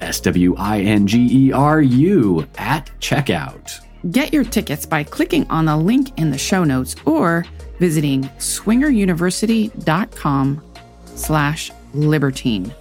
S W I N G E R U at checkout. Get your tickets by clicking on the link in the show notes or visiting swingeruniversity.com slash libertine.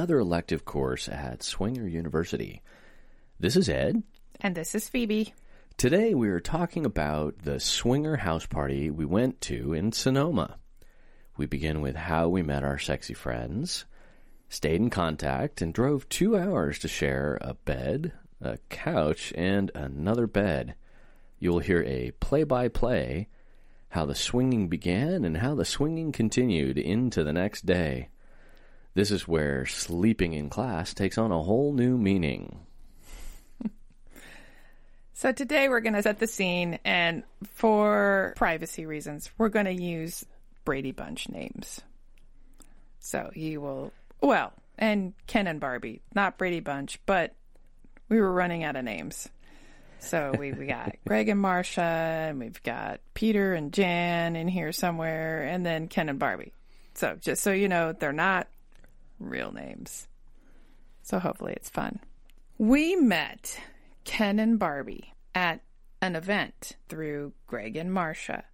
Another elective course at Swinger University. This is Ed. And this is Phoebe. Today we are talking about the swinger house party we went to in Sonoma. We begin with how we met our sexy friends, stayed in contact, and drove two hours to share a bed, a couch, and another bed. You will hear a play by play how the swinging began and how the swinging continued into the next day. This is where sleeping in class takes on a whole new meaning. So today we're going to set the scene, and for privacy reasons, we're going to use Brady Bunch names. So you will, well, and Ken and Barbie, not Brady Bunch, but we were running out of names. So we, we got Greg and Marcia, and we've got Peter and Jan in here somewhere, and then Ken and Barbie. So just so you know, they're not real names. So hopefully it's fun. We met Ken and Barbie at an event through Greg and Marcia.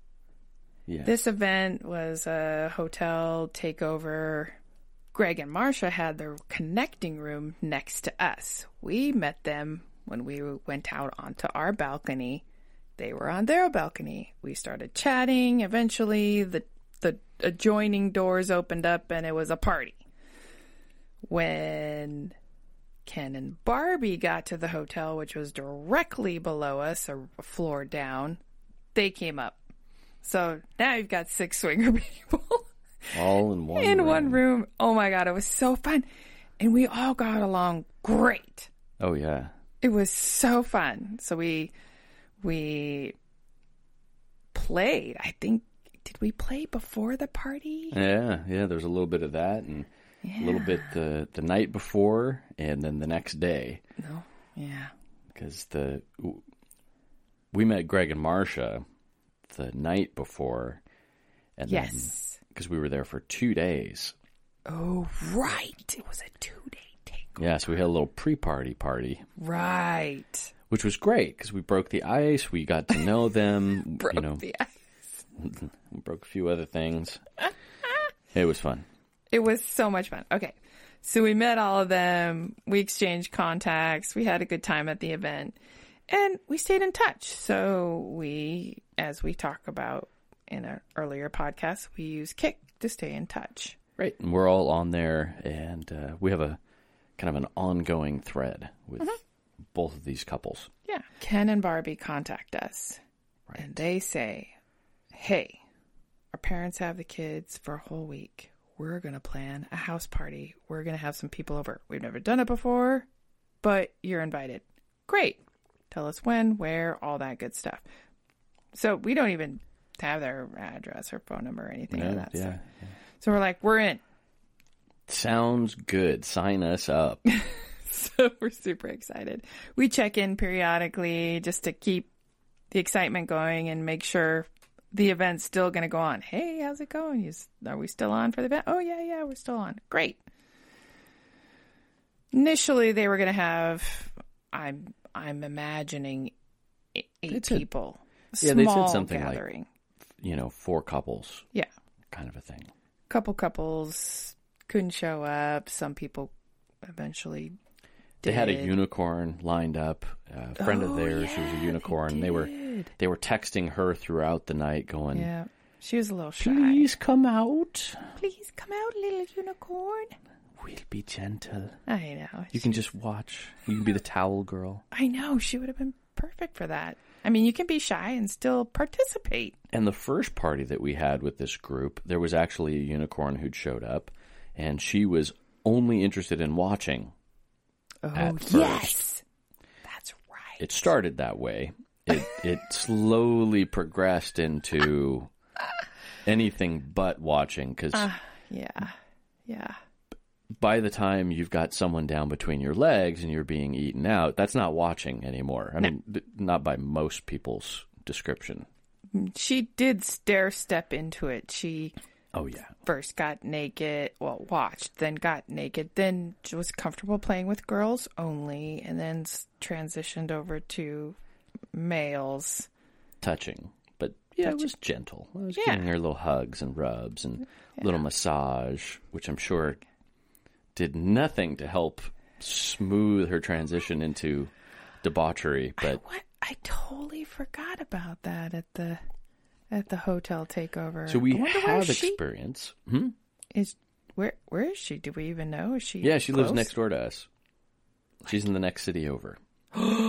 Yes. This event was a hotel takeover. Greg and Marcia had their connecting room next to us. We met them when we went out onto our balcony. They were on their balcony. We started chatting. Eventually, the the adjoining doors opened up and it was a party. When Ken and Barbie got to the hotel, which was directly below us, a floor down, they came up. So now you've got six swinger people All in one in room. one room. Oh my God, it was so fun. And we all got along great. Oh yeah. It was so fun. So we we played. I think did we play before the party? Yeah, yeah, there's a little bit of that and a little bit the the night before and then the next day No. Yeah. because the we met Greg and Marcia the night before and Yes. because we were there for 2 days. Oh right. It was a two day take. Yeah, so we had a little pre-party party, Right. which was great because we broke the ice, we got to know them, Broke you know, the we broke a few other things. it was fun. It was so much fun. Okay. So we met all of them. We exchanged contacts. We had a good time at the event and we stayed in touch. So we, as we talk about in an earlier podcast, we use Kik to stay in touch. Right. And we're all on there, and uh, we have a kind of an ongoing thread with Mm-hmm. both of these couples. Yeah. Ken and Barbie contact us and they say, Hey, our parents have the kids for a whole week. We're going to plan a house party. We're going to have some people over. We've never done it before, but you're invited. Great. tell us when, where, all that good stuff. So we don't even have their address or phone number or anything like that yeah. stuff. So we're like, we're in. Sounds good. Sign us up. So we're super excited. We check in periodically just to keep the excitement going and make sure the event's still going to go on. Hey, how's it going? Is, are we still on for the event? Oh, yeah, yeah, we're still on. Great. Initially, they were going to have, I'm, I'm imagining eight, eight said- people. Yeah, they said something like- you know, four couples yeah. kind of a thing. Couple couples couldn't show up. Some people eventually They had a unicorn lined up. A friend of Oh, theirs who was yeah, a they unicorn. They, were did. they were texting her throughout the night, going, Yeah. She was a little shy. "Please come out. Please come out, little unicorn. We'll be gentle. I know. You can just watch. You can be the towel girl." I know. She would have been perfect for that. I mean, you can be shy and still participate. And the first party that we had with this group, there was actually a unicorn who'd showed up, and she was only interested in watching. Oh, yes. That's right. It started that way. It it slowly progressed into anything but watching because ah, Yeah. Yeah. by the time you've got someone down between your legs and you're being eaten out, that's not watching anymore. I mean, th- not by most people's description. She did stair step into it. She Oh yeah, first got naked, well, watched, then got naked, then was comfortable playing with girls only, and then transitioned over to males. touching, but yeah, it was gentle. I was Yeah. giving her little hugs and rubs and little massage, which I'm sure did nothing to help smooth her transition into debauchery. But What? I totally forgot about that at the at the hotel takeover. so we I have she experience. Hmm? is. Where where is she? Do we even know? Is she? Yeah, she lives next door to us. She's in the next city over.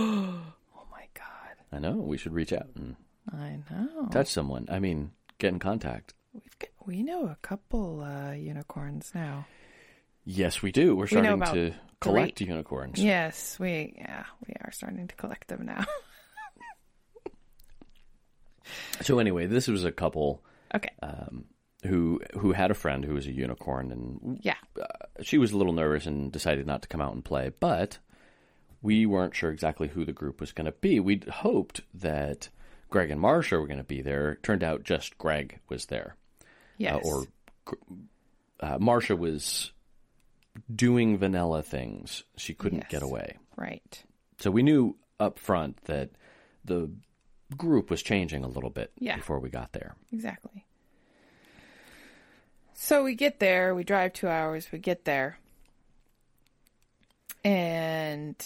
I know. We should reach out and I know. touch someone. I mean, get in contact. We've got, we know a couple uh, unicorns now. Yes, we do. We're starting about to collect unicorns. Yes, we yeah we are starting to collect them now. So anyway, this was a couple okay. who who had a friend who was a unicorn, and yeah. she was a little nervous and decided not to come out and play. But we weren't sure exactly who the group was going to be. We'd hoped that Greg and Marcia were going to be there. Turned out just Greg was there, Yes. uh, or uh, Marcia was doing vanilla things. She couldn't Yes. get away. right. So we knew up front that the group was changing a little bit Yeah. before we got there. Exactly. So we get there, we drive two hours, we get there. And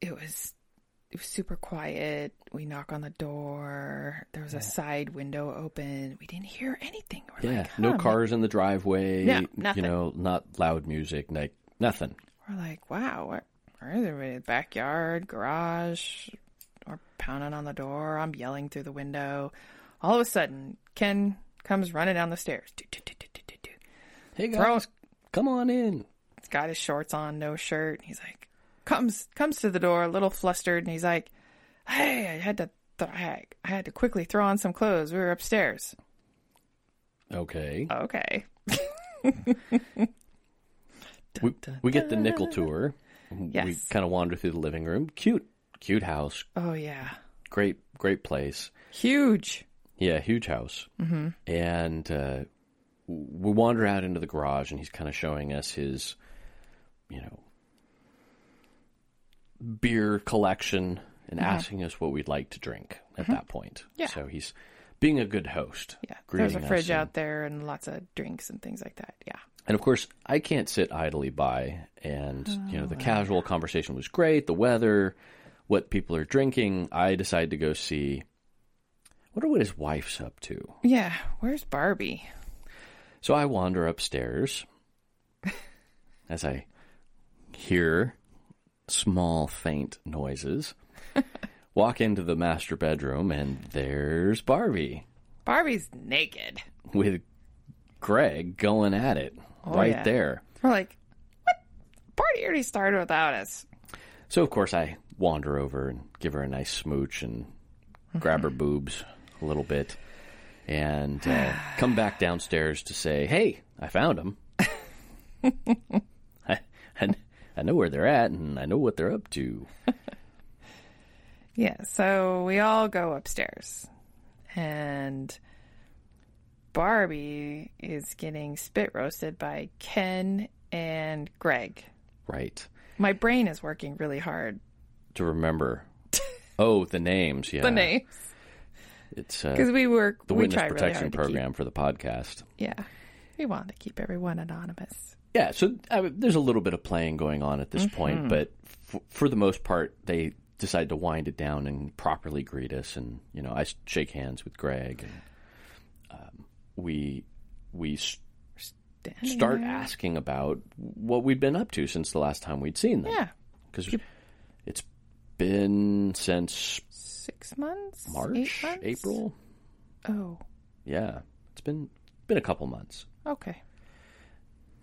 it was it was super quiet. We knock on the door. There was a side window open. We didn't hear anything. We're Yeah, like, no huh, cars in the driveway. Yeah, You know, not loud music, like nothing. We're like, wow, what where are they? Backyard, garage. We're pounding on the door. I'm yelling through the window. All of a sudden, Ken comes running down the stairs. Do, do, do. Hey guys, Throws come on in. He's got his shorts on, no shirt. He's like, comes comes to the door, a little flustered, and he's like, "Hey, I had to, th- I, had to quickly throw on some clothes. We were upstairs." Okay, Okay. we, we get the nickel tour. Yes. We kind of wander through the living room. Cute, cute house. Oh yeah, Great, great place. huge. Yeah, huge house. Mm-hmm. And uh, we wander out into the garage, and he's kind of showing us his, you know, beer collection and asking us what we'd like to drink at mm-hmm. that point. Yeah. So he's being a good host. Yeah, there's a fridge and- out there and lots of drinks and things like that. Yeah. And of course, I can't sit idly by. And, you know, the Oh, casual conversation was great, the weather, what people are drinking. I decide to go see. Wonder what his wife's up to. Yeah. Where's Barbie? So I wander upstairs as I hear small, faint noises. Walk into the master bedroom, and there's Barbie Barbie's naked. with Greg going at it Oh, right yeah. there. We're like, what? Party already started without us. So of course I wander over and give her a nice smooch and grab her boobs a little bit, and uh, come back downstairs to say, "Hey, I found him. I, I I know where they're at, and I know what they're up to." Yeah, so we all go upstairs, and Barbie is getting spit roasted by Ken and Greg. Right My brain is working really hard. to remember. oh, the names. Yeah, The names, It's uh, because we were the we witness really protection to program for the podcast. Yeah, we want to keep everyone anonymous. Yeah, so uh, there's a little bit of playing going on at this Mm-hmm. point, but f- for the most part, they decide to wind it down and properly greet us. And you know, I shake hands with Greg, and um, we we s- Standing start asking about what we'd been up to since the last time we'd seen them. Yeah, because it's been since six months, March, months? April. Oh, Yeah, it's been been a couple months. okay.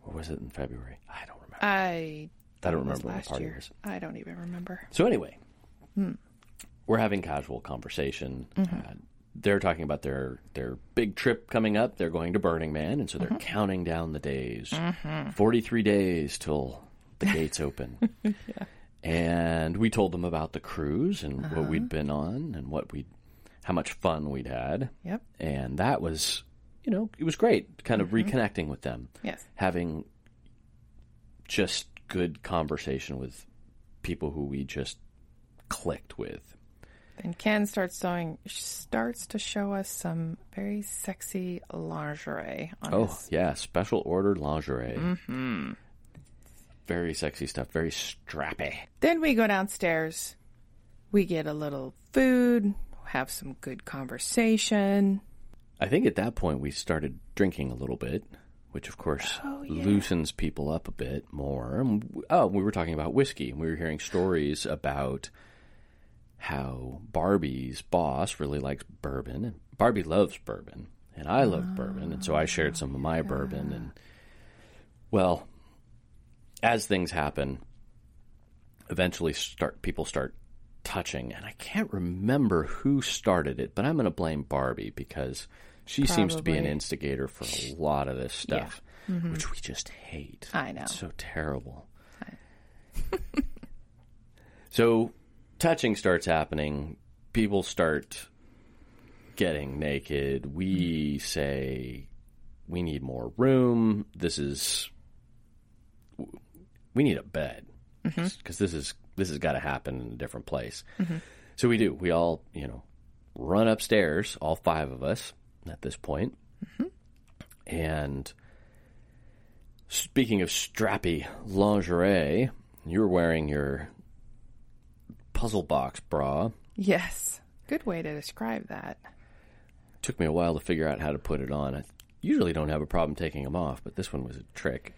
Or was it in February? I don't remember. I I don't remember last party year. was. I don't even remember. So anyway, hmm. we're having casual conversation. Mm-hmm. Uh, they're talking about their their big trip coming up. They're going to Burning Man, and so they're mm-hmm. counting down the days. Mm-hmm. Forty three days till the gates open. And we told them about the cruise and what uh-huh. we'd been on and what we, how much fun we'd had. Yep. And that was, you know, it was great. Kind of reconnecting with them Yes. having just good conversation with people who we just clicked with. Then Ken starts showing starts to show us some very sexy lingerie on Oh, his yeah, special ordered lingerie. Mm-hmm. Very sexy stuff, very strappy. Then we go downstairs. We get a little food, have some good conversation. I think at that point we started drinking a little bit, which of course oh, loosens people up a bit more. Oh, we were talking about whiskey. We were hearing stories about how Barbie's boss really likes bourbon, and Barbie loves bourbon, and I love bourbon, and so I shared some of my bourbon. And ah. well, as things happen, eventually start people start touching, and I can't remember who started it, but I'm going to blame Barbie because she seems to be an instigator for a lot of this stuff, mm-hmm. which we just hate. I know. It's so terrible. so, touching starts happening. People start getting naked. We say we need more room. This is we need a bed mm-hmm. because this is this has got to happen in a different place. Mm-hmm. So we do. We all you know run upstairs, all five of us at this point. Mm-hmm. and speaking of strappy lingerie, you're wearing your puzzle box bra. Yes. Good way to describe that. Took me a while to figure out how to put it on. I usually don't have a problem taking them off, but this one was a trick.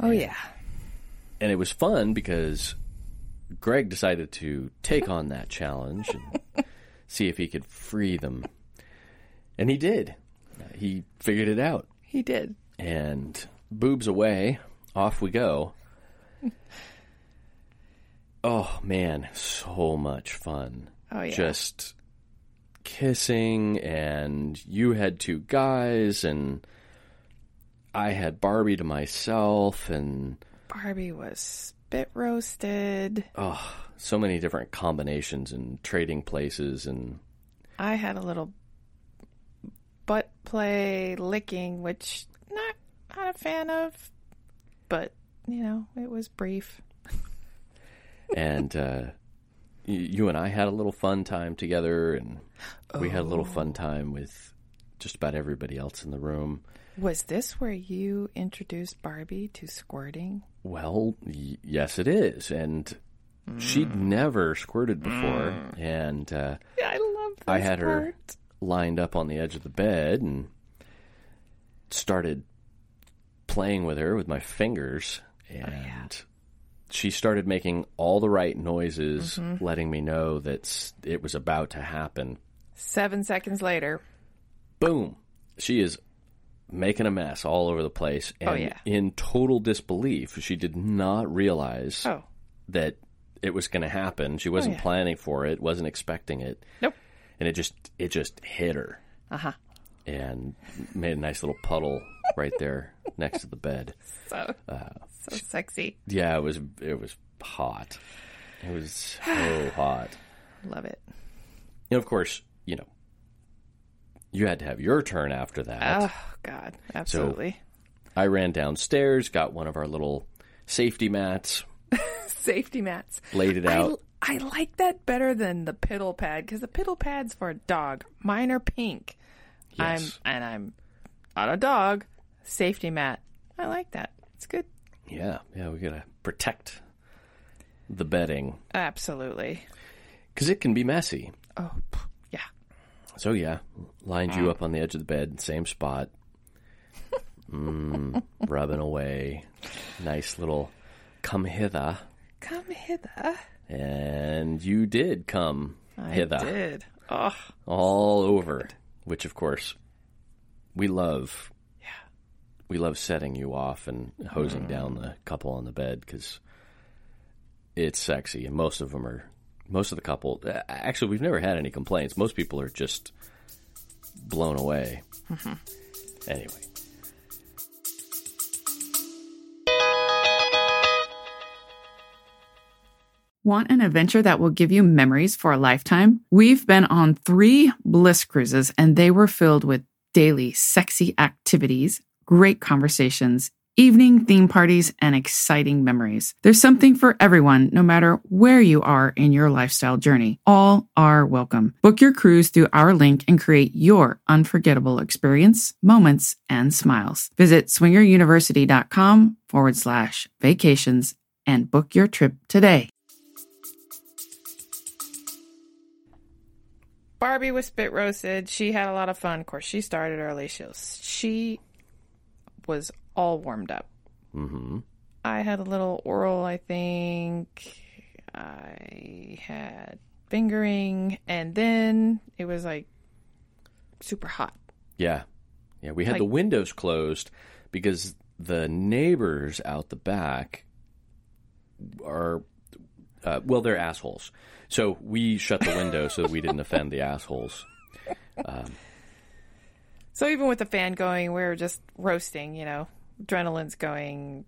Oh yeah. and it was fun because Greg decided to take on that challenge and see if he could free them. And he did. He figured it out. He did. And boobs away, off we go. Oh man, so much fun. Oh, yeah. Just kissing and you had two guys and I had Barbie to myself and Barbie was spit roasted. oh, so many different combinations and trading places and I had a little butt play licking, which not not a fan of, but you know it was brief. and uh, you and I had a little fun time together, and we had a little Oh. fun time with just about everybody else in the room. Was this where you introduced Barbie to squirting? Well, y- yes, it is, and she'd hmm. never squirted before, hmm. and uh, Yeah, I love. I had her lined up on the edge of the bed and started playing with her with my fingers. Oh, and she started making all the right noises mm-hmm. letting me know that it was about to happen. Seven seconds later, boom. She is making a mess all over the place and Oh, yeah. in total disbelief she did not realize oh, that it was going to happen. She wasn't Oh, yeah. planning for it, wasn't expecting it, Nope. and it just it just hit her Uh huh. and made a nice little puddle right there next to the bed. So Uh, so sexy. Yeah, it was it was hot. It was so hot. Love it. And of course, you know, you had to have your turn after that. Oh God, absolutely. I ran downstairs, got one of our little safety mats, Safety mats. laid it I, out. I like that better than the piddle pad because the piddle pad's for a dog. Mine are pink. Yes. I'm and I'm not a dog. Safety mat. I like that. It's good. Yeah, yeah, we gotta protect the bedding Absolutely. because it can be messy. Oh. So yeah, lined you up on the edge of the bed, same spot, mm, rubbing away, nice little come hither, Come hither. and you did come I hither did. Oh all over, which of course we love. yeah. We love setting you off and hosing down the couple on the bed because it's sexy, and most of them are. Most of the couple, uh, actually, we've never had any complaints. Most people are just blown away. Anyway, Want an adventure that will give you memories for a lifetime? We've been on three bliss cruises, and they were filled with daily sexy activities, great conversations, evening theme parties, and exciting memories. There's something for everyone, no matter where you are in your lifestyle journey. All are welcome. Book your cruise through our link and create your unforgettable experience, moments, and smiles. Visit swingeruniversity.com forward slash vacations and book your trip today. Barbie was spit roasted. She had a lot of fun. Of course, she started early. She was, she was all warmed up. hmm I had a little oral, I think. I had fingering, and then it was like super hot. yeah, yeah. We had Like- the windows closed because the neighbors out the back are, uh, well, they're assholes. So we shut the window so we didn't offend the assholes. So even with the fan going, we are just roasting, you know, adrenaline's going,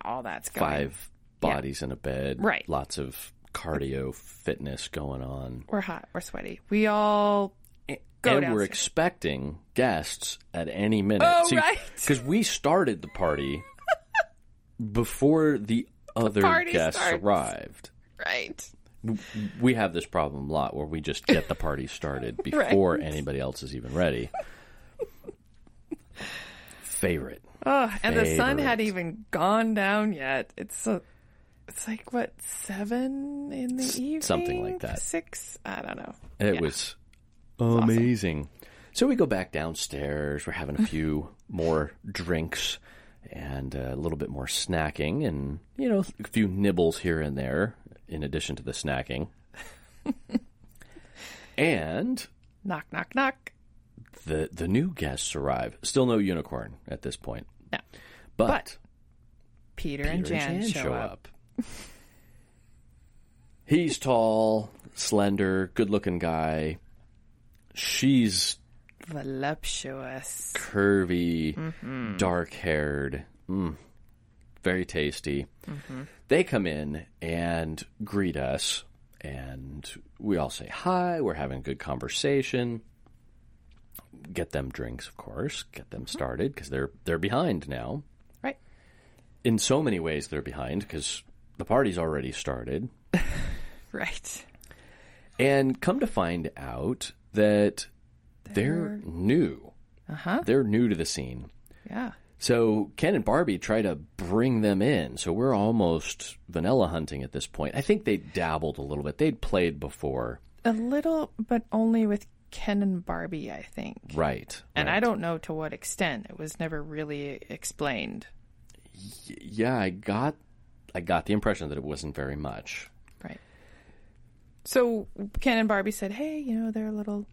all that's going. Five bodies in a bed, Right. Lots of cardio fitness going on. We're hot. We're sweaty. We all go and we're expecting guests at any minute. Oh, right. Because we started the party before the other party guests starts. arrived. right. We have this problem a lot where we just get the party started before anybody else is even ready. Favorite. Oh, and the sun hadn't even gone down yet. It's a, it's like what seven in the evening, something like that. Six. I don't know. It Yeah. was amazing. So we go back downstairs. We're having a few more drinks and a little bit more snacking and, you know, a few nibbles here and there in addition to the snacking. and Knock, knock, knock. The the new guests arrive. Still no unicorn at this point. No. But, But Peter, Peter and Jan, show, up. He's tall, slender, good-looking guy. She's Voluptuous. curvy, Mm-hmm. dark haired, mm, very tasty. Mm-hmm. They come in and greet us, and we all say hi. We're having a good conversation. Get them drinks, of course. Get them started because they're they're behind now. Right. In so many ways, they're behind because the party's already started. Right. And come to find out that they're new. Uh huh. They're new to the scene. Yeah. So Ken and Barbie try to bring them in. So we're almost vanilla hunting at this point. I think they dabbled a little bit. They'd played before. A little, but only with Ken and Barbie, I think. Right. And right. I don't know to what extent. It was never really explained. yeah, I got I got the impression that it wasn't very much. Right. So Ken and Barbie said, "Hey, you know, they're a little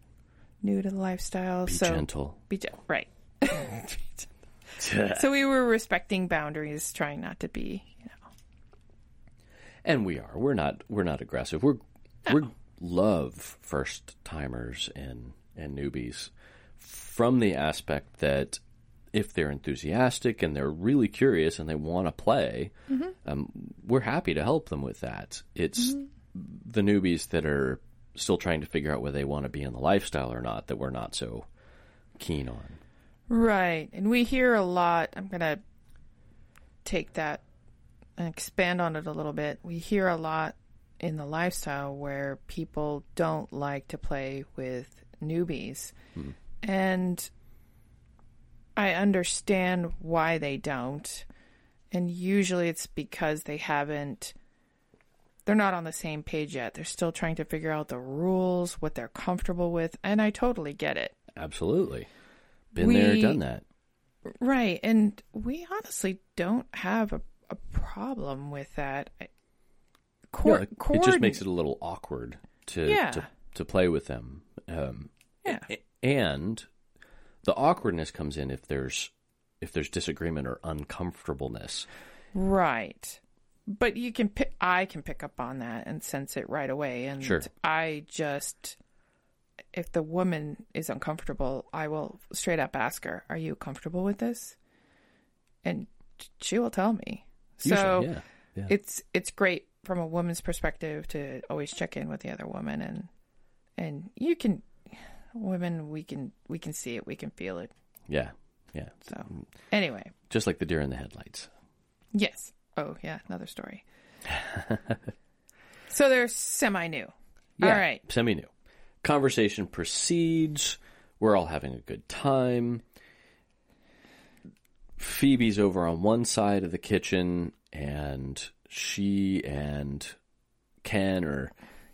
new to the lifestyle, Be so gentle. be gen- right." so we were respecting boundaries, trying not to be, you know. And we are. We're not. We're not aggressive. We're we love first timers and and newbies from the aspect that if they're enthusiastic and they're really curious and they want to play, um, we're happy to help them with that. It's the newbies that are still trying to figure out whether they want to be in the lifestyle or not that we're not so keen on. Right. And we hear a lot. I'm going to take that and expand on it a little bit. We hear a lot in the lifestyle where people don't like to play with newbies. Hmm. And I understand why they don't. And usually it's because they haven't they're not on the same page yet. They're still trying to figure out the rules, what they're comfortable with, and I totally get it. Absolutely. Been there, done that. Right. And we honestly don't have a, a problem with that. I- Yeah, it, it just makes it a little awkward to Yeah. to, to play with them. Um, Yeah. and the awkwardness comes in if there's if there's disagreement or uncomfortableness. Right. But you can pick, I can pick up on that and sense it right away. And Sure. I just, if the woman is uncomfortable, I will straight up ask her, Are you comfortable with this? And she will tell me. So yeah, yeah. it's it's great from a woman's perspective to always check in with the other woman and and you can women we can we can see it we can feel it yeah, yeah. so anyway Just like the deer in the headlights. yes oh yeah another story so they're semi new Yeah, all right Semi new. Conversation proceeds. We're all having a good time. Phoebe's over on one side of the kitchen, and she and Ken are,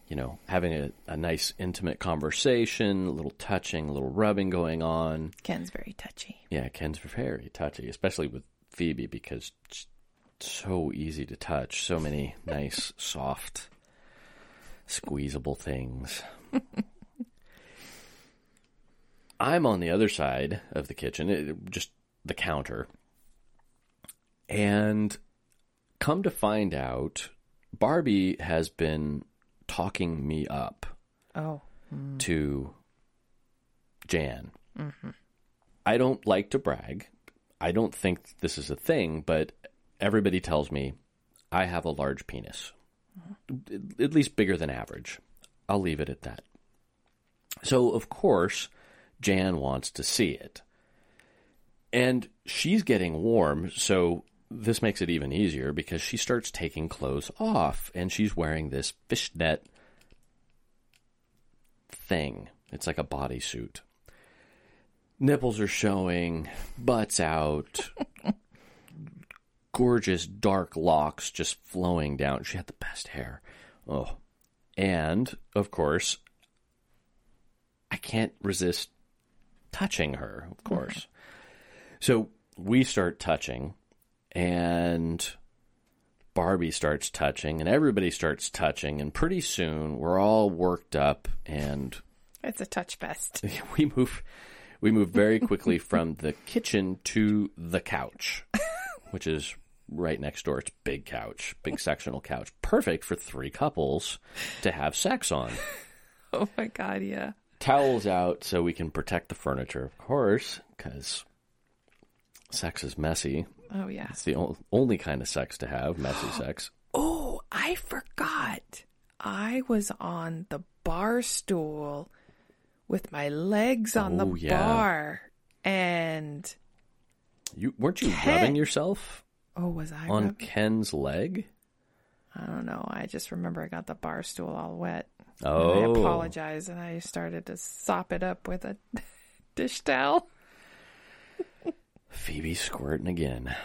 you know, having a, a nice intimate conversation, a little touching, a little rubbing going on. ken's very touchy Yeah, Ken's very touchy, especially with Phoebe because it's so easy to touch. So many nice, soft, squeezable things. I'm on the other side of the kitchen, it, just the counter. And come to find out, Barbie has been talking me up oh to Jan. Mm-hmm. I don't like to brag. I don't think this is a thing, but everybody tells me I have a large penis, mm-hmm. at least bigger than average. I'll leave it at that. So, of course, Jan wants to see it. And she's getting warm, so this makes it even easier because she starts taking clothes off and she's wearing this fishnet thing. It's like a bodysuit. Nipples are showing, butts out, gorgeous dark locks just flowing down. She had the best hair. Oh. And, of course, I can't resist touching her, of course. So we start touching, and Barbie starts touching, and everybody starts touching, and pretty soon we're all worked up, and it's a touch fest we move we move very quickly from the kitchen to the couch, which is right next door. It's big couch, big sectional couch, perfect for three couples to have sex on. oh my god yeah Towels out so we can protect the furniture, of course, because sex is messy. Oh yeah It's the o- only kind of sex to have, messy sex. Oh, I forgot. I was on the bar stool with my legs on the Oh, yeah. bar. And You weren't you Ken- rubbing yourself oh, was I on rubbing? Ken's leg? I don't know. I just remember I got the bar stool all wet. And Oh, I apologize and I started to sop it up with a dish towel. Phoebe squirting again.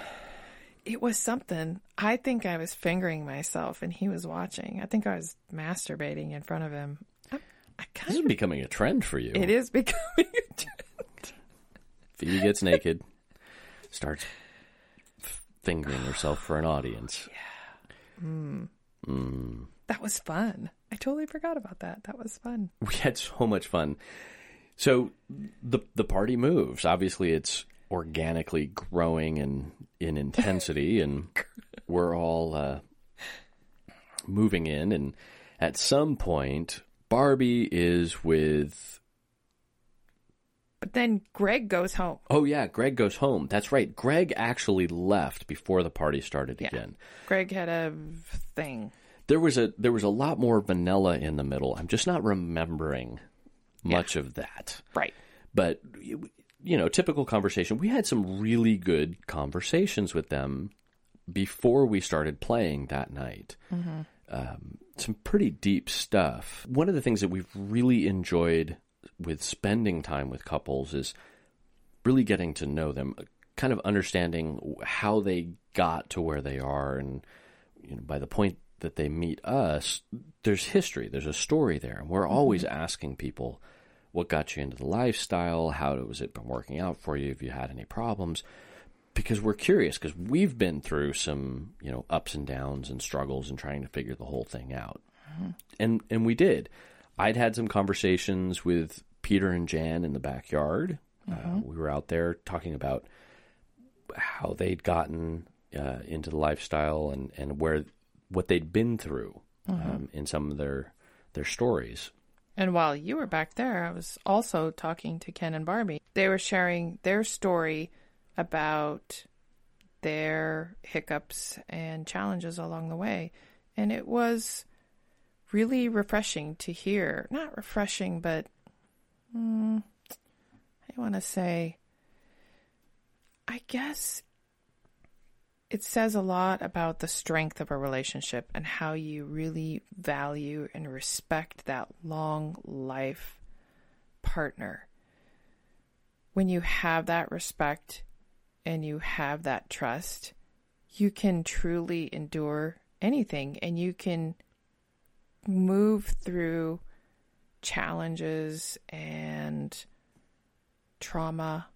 It was something. I think I was fingering myself and he was watching. I think I was masturbating in front of him. I, I This is of becoming a trend for you. it is becoming a trend. Phoebe gets naked, starts fingering herself for an audience. Yeah. Mm. That was fun. I totally forgot about that. That was fun. We had so much fun. So the the party moves. Obviously, it's organically growing in in intensity, and we're all uh, moving in, and at some point, Barbie is with. But then Greg goes home. Oh yeah, Greg goes home. That's right. Greg actually left before the party started Yeah. again. Greg had a thing. There was a there was a lot more vanilla in the middle. I'm just not remembering much of that. Right. But you know, typical conversation. We had some really good conversations with them before we started playing that night. Um, some pretty deep stuff. One of the things that we've really enjoyed with spending time with couples is really getting to know them, kind of understanding how they got to where they are, and you know, by the point that they meet us, there's history, there's a story there, and we're always asking people what got you into the lifestyle, how has it been working out for you, if you had any problems, because we're curious, because we've been through some you know ups and downs and struggles and trying to figure the whole thing out, and and we did. I'd had some conversations with Peter and Jan in the backyard. Uh, we were out there talking about how they'd gotten uh, into the lifestyle and, and where what they'd been through um, in some of their their stories. And while you were back there, I was also talking to Ken and Barbie. They were sharing their story about their hiccups and challenges along the way. And it was really refreshing to hear. Not refreshing, but mm, I want to say, I guess it says a lot about the strength of a relationship and how you really value and respect that long life partner. When you have that respect and you have that trust, you can truly endure anything and you can move through challenges and trauma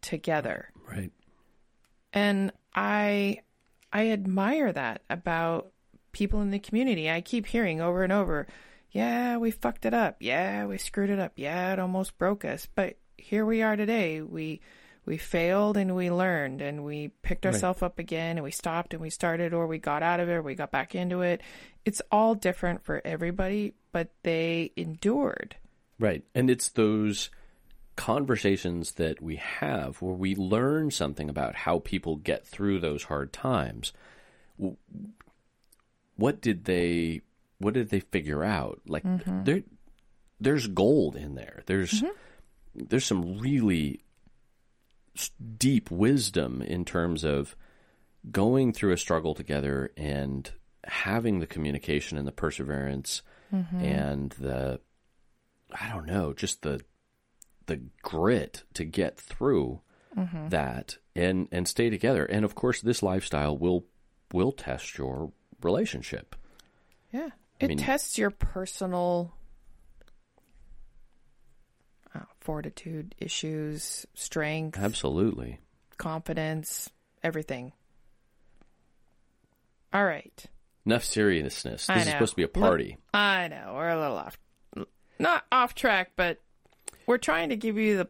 together Right. and i i admire that about people in the community. I keep hearing over and over yeah we fucked it up. Yeah we screwed it up. Yeah it almost broke us. But here we are today. We we failed and we learned and we picked ourselves up again and we stopped and we started or we got out of it or we got back into it. It's all different for everybody but they endured. Right. And it's those conversations that we have where we learn something about how people get through those hard times. What did they what did they figure out? Like mm-hmm. there there's gold in there. There's mm-hmm. there's some really deep wisdom in terms of going through a struggle together and having the communication and the perseverance mm-hmm. and the I don't know, just the the grit to get through that and and stay together. And of course, this lifestyle will will test your relationship. Yeah. It mean- tests your personal uh, fortitude, issues, strength, Absolutely. confidence, everything. All right. Enough seriousness. This is supposed to be a party. I know. We're a little off. Not off track, but we're trying to give you the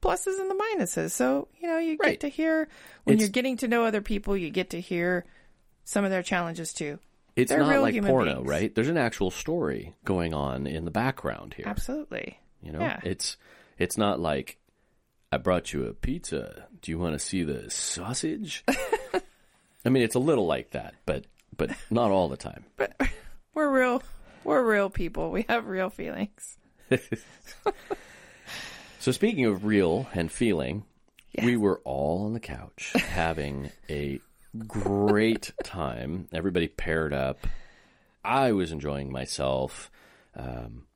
pluses and the minuses. So, you know, you Right. get to hear when It's- you're getting to know other people, you get to hear some of their challenges too. It's They're not like porno, beings. right? There's an actual story going on in the background here. Absolutely. You know, Yeah. it's it's not like I brought you a pizza. Do you want to see the sausage? I mean, it's a little like that, but but not all the time. But we're real we're real people. We have real feelings. So speaking of real and feeling, Yeah. we were all on the couch having a great time. Everybody paired up. I was enjoying myself. Um,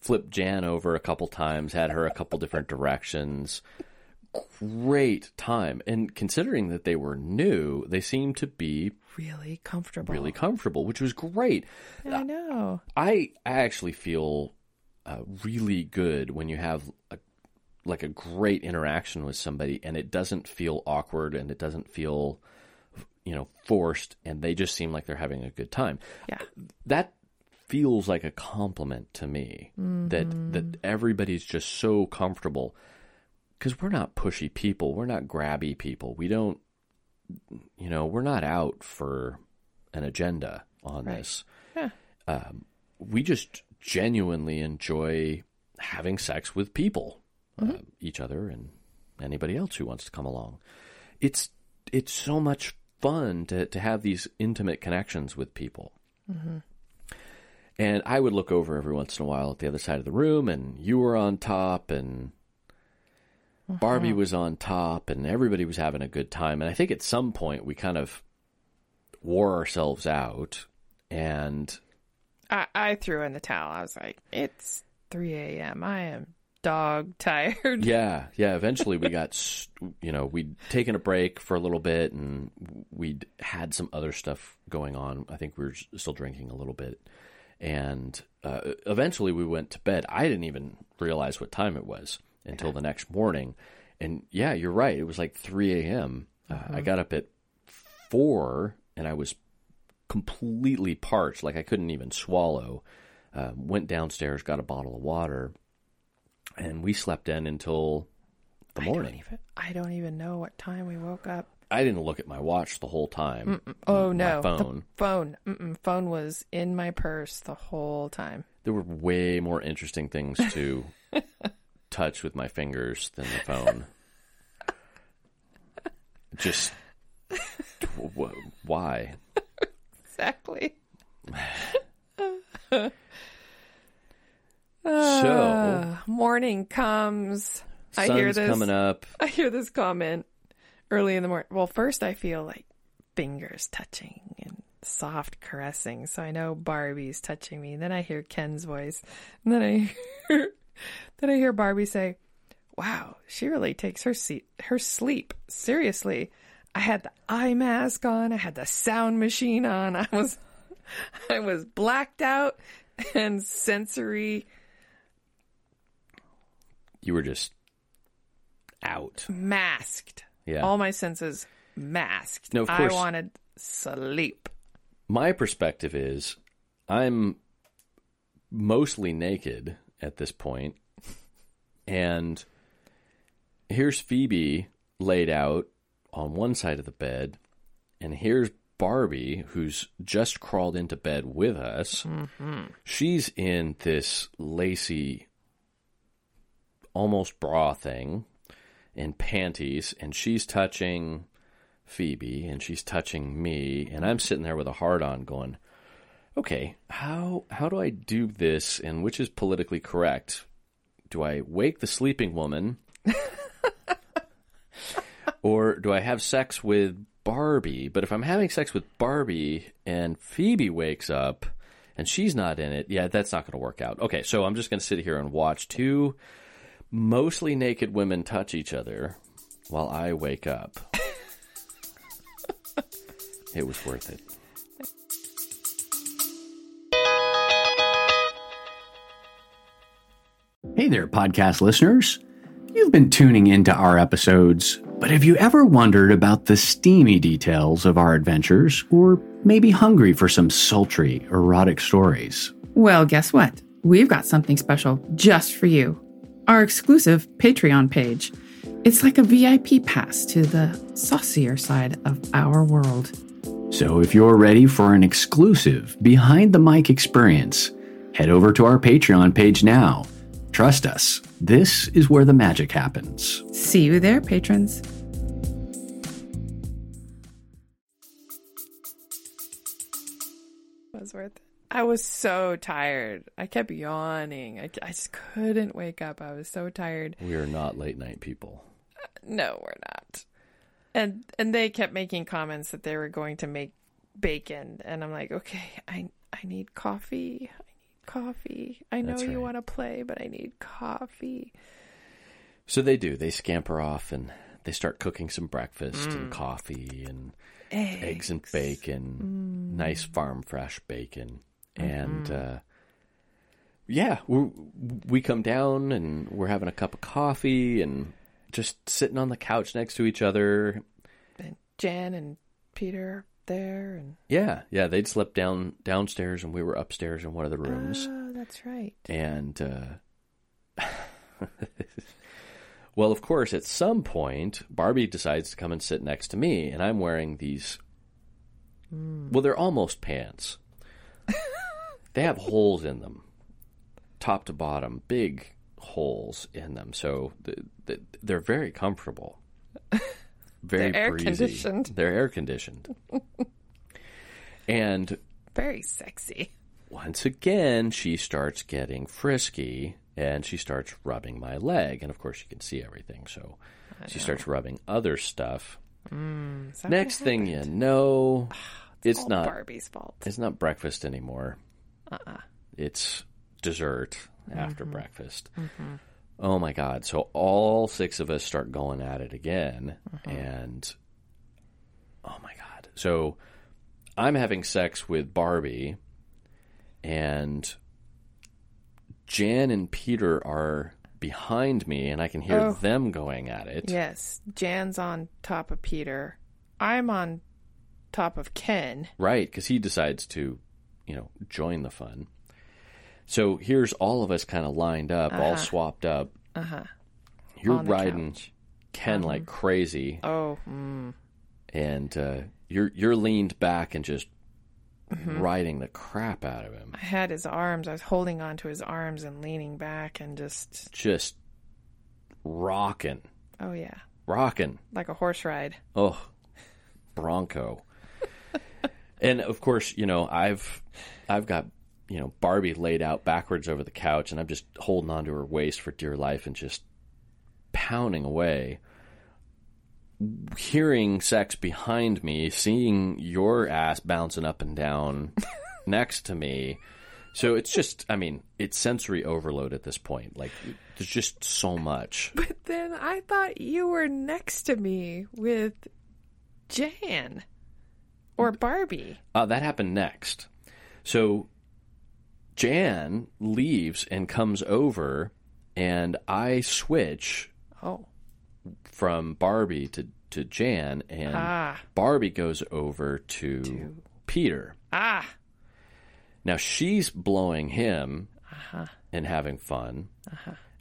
flipped Jan over a couple times, had her a couple different directions. Great time. And considering that they were new, they seemed to be Really comfortable. really comfortable, which was great. I know. I I actually feel uh, really good when you have a, like a great interaction with somebody and it doesn't feel awkward and it doesn't feel you know forced and they just seem like they're having a good time. Yeah. That feels like a compliment to me that that everybody's just so comfortable cuz we're not pushy people, we're not grabby people. We don't you know, we're not out for an agenda on Right. this. Yeah. Um, we just genuinely enjoy having sex with people, uh, each other, and anybody else who wants to come along. It's it's so much fun to to have these intimate connections with people. And I would look over every once in a while at the other side of the room, and you were on top, and Barbie was on top, and everybody was having a good time. And I think at some point we kind of wore ourselves out, and I, I threw in the towel. I was like, it's 3 a.m. I am dog tired. yeah, yeah. Eventually, we got, you know, we'd taken a break for a little bit, and we'd had some other stuff going on. I think we were still drinking a little bit, and uh, eventually we went to bed. I didn't even realize what time it was until the next morning. And yeah, you're right. It was like 3 a.m. Uh, I got up at four, and I was completely parched, like I couldn't even swallow. Uh, went downstairs, got a bottle of water, and we slept in until the I don't, morning. even, I don't even know what time we woke up. I didn't look at my watch the whole time. Oh, My no. phone. The phone. Mm-mm, phone was in my purse the whole time. There were way more interesting things to touch with my fingers than the phone. Just wh- wh- why? Exactly. So Uh, morning comes. I hear this. coming up. I hear this comment early in the morning. Well, first I feel like fingers touching and soft caressing, so I know Barbie's touching me. Then I hear Ken's voice, and then I hear, then I hear Barbie say, "Wow, she really takes her seat, her sleep seriously." I had the eye mask on. I had the sound machine on. I was, I was blacked out and sensory You were just out. masked. Yeah. All my senses masked. No, of I wanted sleep. my perspective is I'm mostly naked at this point, and here's Phoebe laid out on one side of the bed, and here's Barbie, who's just crawled into bed with us. Mm-hmm. She's in this lacy, almost bra thing and panties, and she's touching Phoebe and she's touching me and I'm sitting there with a hard on going, Okay, how how do I do this and which is politically correct? Do I wake the sleeping woman? or do I have sex with Barbie? But if I'm having sex with Barbie and Phoebe wakes up and she's not in it, yeah, that's not going to work out. Okay, so I'm just going to sit here and watch two mostly naked women touch each other while I wake up. it was worth it. Hey there, podcast listeners. You've been tuning into our episodes, but have you ever wondered about the steamy details of our adventures, or maybe hungry for some sultry, erotic stories? Well, guess what? We've got something special just for you. Our exclusive Patreon page. It's like a VIP pass to the saucier side of our world. So if you're ready for an exclusive behind the mic experience, head over to our Patreon page now. Trust us, this is where the magic happens. See you there, patrons. It was worth it. I was so tired. I kept yawning. I, I just couldn't wake up. I was so tired. We are not late night people. No, we're not. And and they kept making comments that they were going to make bacon, and I'm like, okay, I I need coffee. I need coffee. I know That's you right. want to play, but I need coffee. So they do. They scamper off and they start cooking some breakfast and mm. coffee and eggs and bacon, mm. nice farm fresh bacon. And mm-hmm. uh, yeah, we we come down and we're having a cup of coffee and just sitting on the couch next to each other. And Jan and Peter there, and Yeah, yeah, they'd slept down downstairs and we were upstairs in one of the rooms. oh, that's right. And uh, well, of course, at some point, Barbie decides to come and sit next to me, and I'm wearing these Well, they're almost pants. they have holes in them, top to bottom, big holes in them. So th th they're very comfortable. Very They're air breezy. conditioned. They're air conditioned. and Very sexy. once again, she starts getting frisky and she starts rubbing my leg. And of course, you can see everything. So she starts rubbing other stuff. That Next thing you know, it's All not Barbie's fault. it's not breakfast anymore. Uh-uh. It's dessert after Mm-hmm. breakfast. Oh my god! So all six of us start going at it again, Mm-hmm. and oh my god! So I'm having sex with Barbie, and Jan and Peter are behind me, and I can hear Oh. them going at it. Yes, Jan's on top of Peter. I'm on top of Ken. Right, because he decides to, you know, join the fun. So here's all of us kind of lined up, all swapped up. Uh huh. You're riding couch. Ken like crazy, Oh, mm. and uh, you're you're leaned back and just Mm-hmm. riding the crap out of him, I had his arms. I was holding onto his arms and leaning back and just, just rocking, oh yeah, rocking. like a horse ride. Oh, Bronco. and of course, you know, I've I've got, you know, Barbie laid out backwards over the couch and I'm just holding onto her waist for dear life and just pounding away. Hearing sex behind me, seeing your ass bouncing up and down next to me. So it's just, I mean, it's sensory overload at this point. Like, there's just so much. But then I thought you were next to me with Jan or Barbie. Uh, that happened next. So Jan leaves and comes over, and I switch Oh, from Barbie to, to Jan, and ah, Barbie goes over to, Peter. ah. Now she's blowing him Uh-huh. and having fun,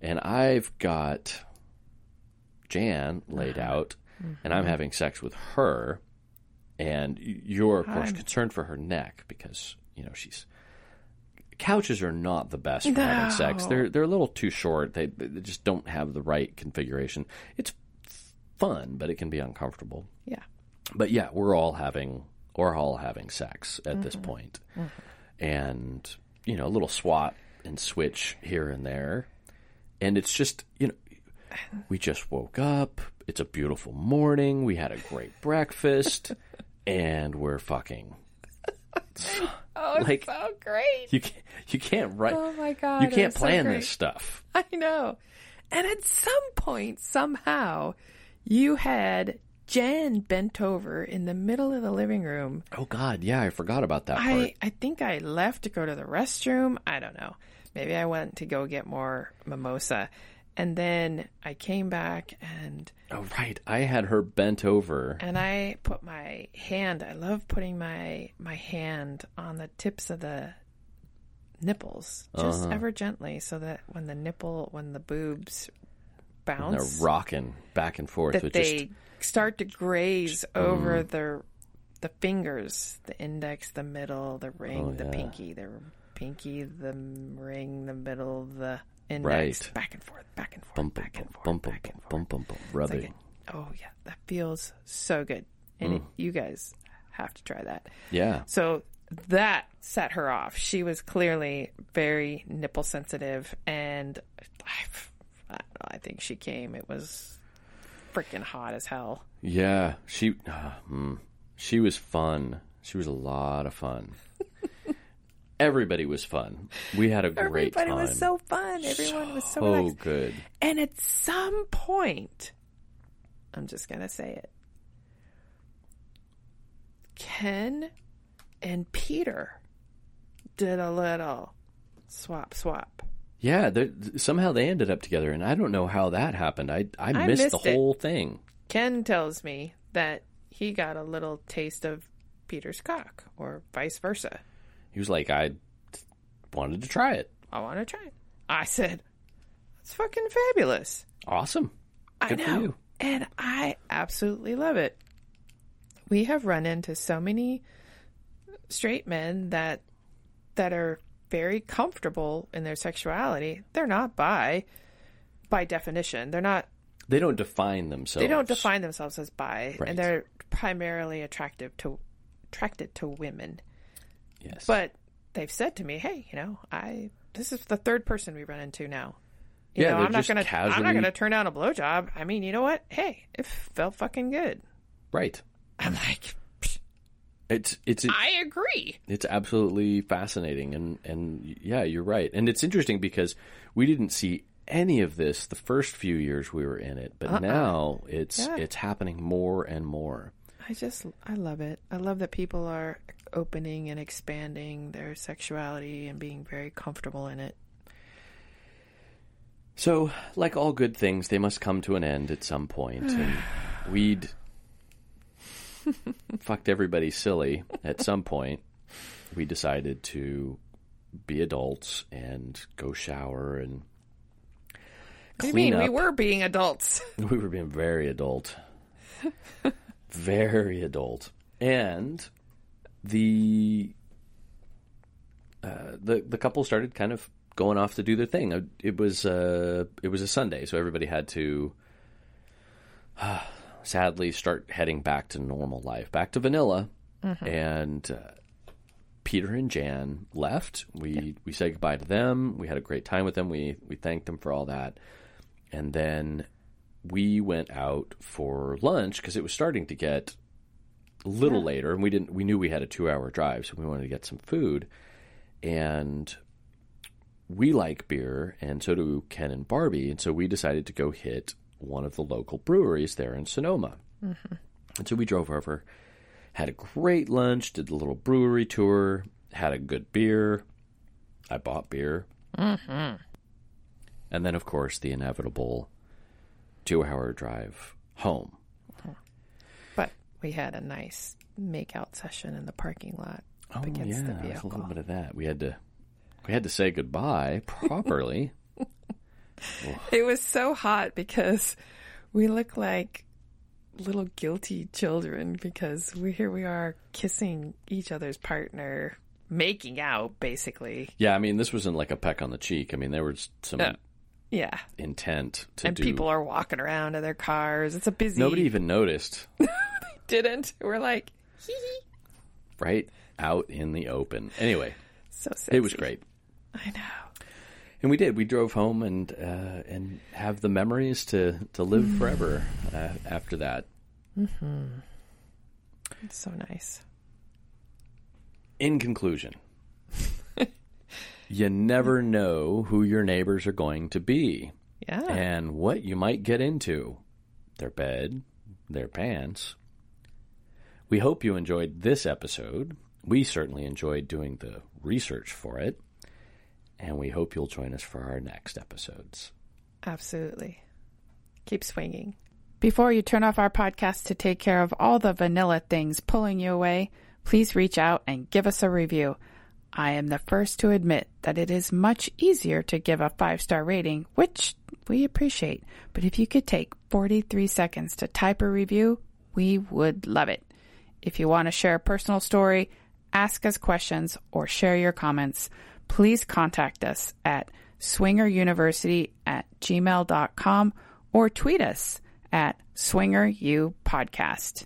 and I've got Jan laid Uh-huh. out, and Mm-hmm. I'm having sex with her, and you're of course I'm- concerned for her neck because you know she's couches are not the best for having sex. They're they're a little too short. They they just don't have the right configuration. It's fun, but it can be uncomfortable. Yeah. But yeah, we're all having we're all having sex at this Mm-hmm. point. and you know a little swat and switch here and there, and it's just you know we just woke up. It's a beautiful morning. We had a great breakfast, and we're fucking. Oh, it's Like- so great. You can't, you can't write. Oh my god. you can't was so plan this stuff. I know. And at some point, somehow, you had Jan bent over in the middle of the living room. Oh God, yeah, I forgot about that part. I, I think I left to go to the restroom. I don't know. Maybe I went to go get more mimosa. And then I came back and Oh right, I had her bent over. and I put my hand. I love putting my my hand on the tips of the nipples, just Uh-huh. ever gently, so that when the nipple, when the boobs And bounce, they're rocking back and forth. that they just start to graze over Mm. the the fingers, the index, the middle, the ring, Oh, the yeah. pinky, the pinky, the ring, the middle, the Right. back and forth, back and forth, bump, bump, back and forth, bump, back bump, and forth. bump, bump, bump, It's like rubbing. a- oh yeah, that feels so good, and Mm. it, you guys have to try that. Yeah, So that set her off. She was clearly very nipple sensitive, and I, I know. I think she came. It was freaking hot as hell. yeah. She, uh, mm, she was fun. She was a lot of fun. Everybody was fun. We had a great time. Everybody time. was so fun. Everyone was so so relaxed. good. And at some point, I'm just going to say it Ken and Peter did a little swap, swap. Yeah, somehow they ended up together, and I don't know how that happened. I I, missed, missed the it. whole thing. Ken tells me that he got a little taste of Peter's cock, or vice versa. He was like, I wanted to try it. I want to try it. I said, That's fucking fabulous. Awesome. Good I know. And I absolutely love it. We have run into so many straight men that that are very comfortable in their sexuality. They're not bi by definition. They're not They don't define themselves. they don't define themselves as bi Right. and they're primarily attractive to attracted to women. Yes. But they've said to me, "Hey, you know, I this is the third person we run into now. You Yeah, know, I'm not gonna I'm not gonna turn down a blowjob. I mean, you know what? Hey, it felt fucking good. right. I'm like, "Psh, It's it's I agree. it's absolutely fascinating and and yeah, you're right. And it's interesting because we didn't see any of this the first few years we were in it, but uh-uh. now it's Yeah. it's happening more and more. I just I love it. I love that people are opening and expanding their sexuality and being very comfortable in it. So, like all good things, they must come to an end at some point. And we'd fucked everybody silly at some point. We decided to be adults and go shower and What do you clean mean? We were being adults. We were being very adult. very adult. And the uh, the the couple started kind of going off to do their thing. Uh, It was uh, it was a Sunday, so everybody had to sadly start heading back to normal life, back to vanilla. And uh, Peter and Jan left. We we said goodbye to them. We had a great time with them. We we thanked them for all that. And then we went out for lunch because it was starting to get a little later, and we didn't. We knew we had a two-hour drive, so we wanted to get some food. And we like beer, and so do Ken and Barbie, and so we decided to go hit one of the local breweries there in Sonoma. Mm-hmm. And so we drove over, had a great lunch, did the little brewery tour, had a good beer. I bought beer. Mm-hmm. And then, of course, the inevitable two hour drive home. We had a nice make-out session in the parking lot up Oh, against yeah, the there's a little bit of that. We had to we had to say goodbye properly. It was so hot because we look like little guilty children because we here we are kissing each other's partner, making out basically. yeah, I mean, this wasn't like a peck on the cheek. I mean, there was some Yeah. Yeah. intent to and do. people are walking around in their cars. It's a busy Nobody even noticed, didn't. We're like hee hee. right? Out in the open. Anyway, So sexy. it was great. I know. And we did. We drove home and uh, and have the memories to, to live forever uh, after that. It's so nice. In conclusion, you never know who your neighbors are going to be Yeah. and what you might get into their bed, their pants. We hope you enjoyed this episode. We certainly enjoyed doing the research for it. And we hope you'll join us for our next episodes. Absolutely. Keep swinging. Before you turn off our podcast to take care of all the vanilla things pulling you away, please reach out and give us a review. I am the first to admit that it is much easier to give a five star rating, which we appreciate. But if you could take 43 seconds to type a review, we would love it. If you want to share a personal story, ask us questions, or share your comments, please contact us at swingeruniversity at gmail.com or tweet us at swingerupodcast.